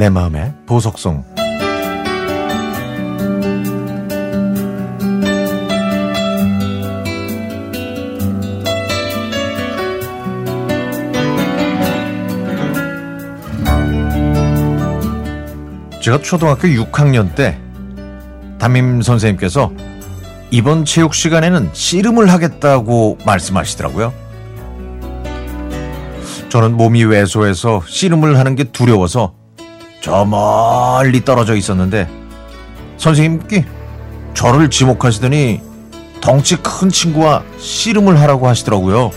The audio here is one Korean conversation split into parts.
내 마음의 보석송 제가 초등학교 6학년 때 담임 선생님께서 이번 체육 시간에는 씨름을 하겠다고 말씀하시더라고요. 저는 몸이 왜소해서 씨름을 하는 게 두려워서 저 멀리 떨어져 있었는데 선생님께 저를 지목하시더니 덩치 큰 친구와 씨름을 하라고 하시더라고요.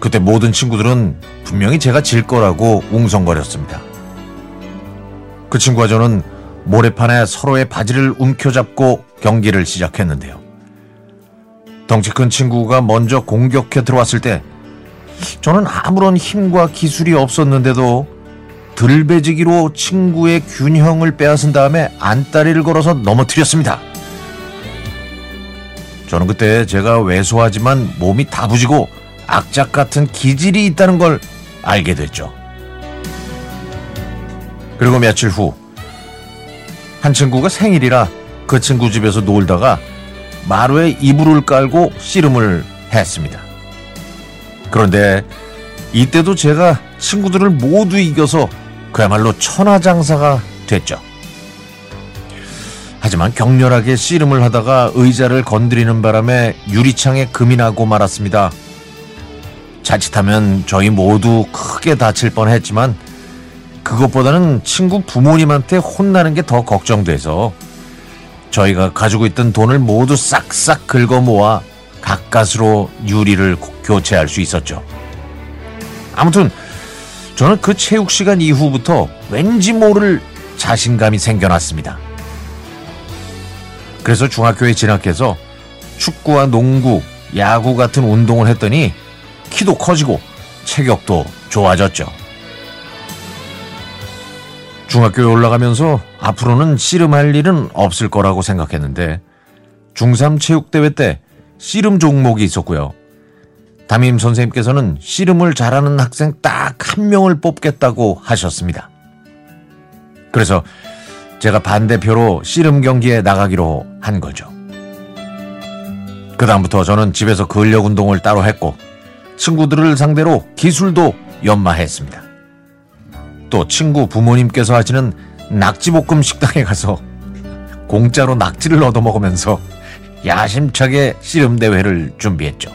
그때 모든 친구들은 분명히 제가 질 거라고 웅성거렸습니다. 그 친구와 저는 모래판에 서로의 바지를 움켜잡고 경기를 시작했는데요. 덩치 큰 친구가 먼저 공격해 들어왔을 때 저는 아무런 힘과 기술이 없었는데도 들배지기로 친구의 균형을 빼앗은 다음에 안다리를 걸어서 넘어뜨렸습니다. 저는 그때 제가 왜소하지만 몸이 다부지고 악작 같은 기질이 있다는 걸 알게 됐죠. 그리고 며칠 후, 한 친구가 생일이라 그 친구 집에서 놀다가 마루에 이불을 깔고 씨름을 했습니다. 그런데 이때도 제가 친구들을 모두 이겨서 그야말로 천하장사가 됐죠. 하지만 격렬하게 씨름을 하다가 의자를 건드리는 바람에 유리창에 금이 나고 말았습니다. 자칫하면 저희 모두 크게 다칠 뻔 했지만 그것보다는 친구 부모님한테 혼나는 게 더 걱정돼서 저희가 가지고 있던 돈을 모두 싹싹 긁어 모아 가까스로 유리를 교체할 수 있었죠. 아무튼 저는 그 체육 시간 이후부터 왠지 모를 자신감이 생겨났습니다. 그래서 중학교에 진학해서 축구와 농구, 야구 같은 운동을 했더니 키도 커지고 체격도 좋아졌죠. 중학교에 올라가면서 앞으로는 씨름할 일은 없을 거라고 생각했는데 중3 체육대회 때 씨름 종목이 있었고요. 담임 선생님께서는 씨름을 잘하는 학생 딱 한 명을 뽑겠다고 하셨습니다. 그래서 제가 반대표로 씨름 경기에 나가기로 한 거죠. 그다음부터 저는 집에서 근력 운동을 따로 했고 친구들을 상대로 기술도 연마했습니다. 또 친구 부모님께서 하시는 낙지볶음 식당에 가서 공짜로 낙지를 얻어 먹으면서 야심차게 씨름대회를 준비했죠.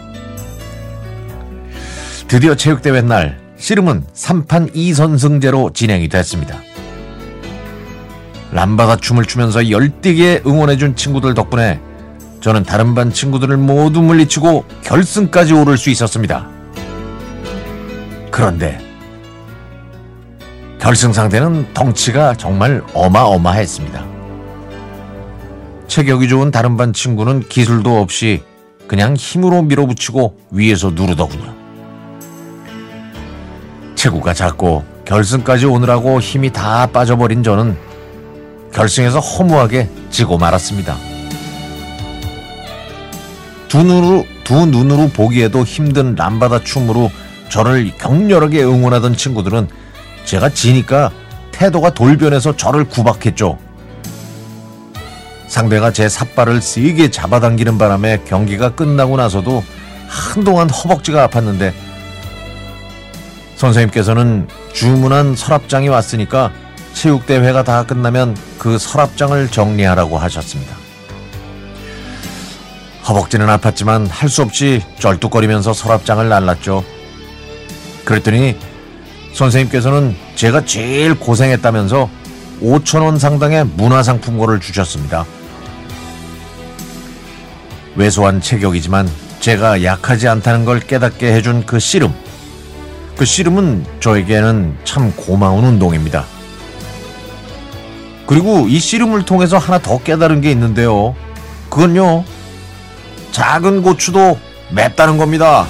드디어 체육대회 날 씨름은 3판 2선승제로 진행이 됐습니다. 람바다 춤을 추면서 열띠게 응원해준 친구들 덕분에 저는 다른 반 친구들을 모두 물리치고 결승까지 오를 수 있었습니다. 그런데 결승 상대는 덩치가 정말 어마어마했습니다. 체격이 좋은 다른 반 친구는 기술도 없이 그냥 힘으로 밀어붙이고 위에서 누르더군요. 체구가 작고 결승까지 오느라고 힘이 다 빠져버린 저는 결승에서 허무하게 지고 말았습니다. 두 눈으로, 두 눈으로 보기에도 힘든 람바다 춤으로 저를 격렬하게 응원하던 친구들은 제가 지니까 태도가 돌변해서 저를 구박했죠. 상대가 제 삿발을 세게 잡아당기는 바람에 경기가 끝나고 나서도 한동안 허벅지가 아팠는데 선생님께서는 주문한 서랍장이 왔으니까 체육대회가 다 끝나면 그 서랍장을 정리하라고 하셨습니다. 허벅지는 아팠지만 할 수 없이 쩔뚝거리면서 서랍장을 날랐죠. 그랬더니 선생님께서는 제가 제일 고생했다면서 5천원 상당의 문화상품권을 주셨습니다. 왜소한 체격이지만 제가 약하지 않다는 걸 깨닫게 해준 그 씨름. 그 씨름은 저에게는 참 고마운 운동입니다. 그리고 이 씨름을 통해서 하나 더 깨달은 게 있는데요. 그건요, 작은 고추도 맵다는 겁니다.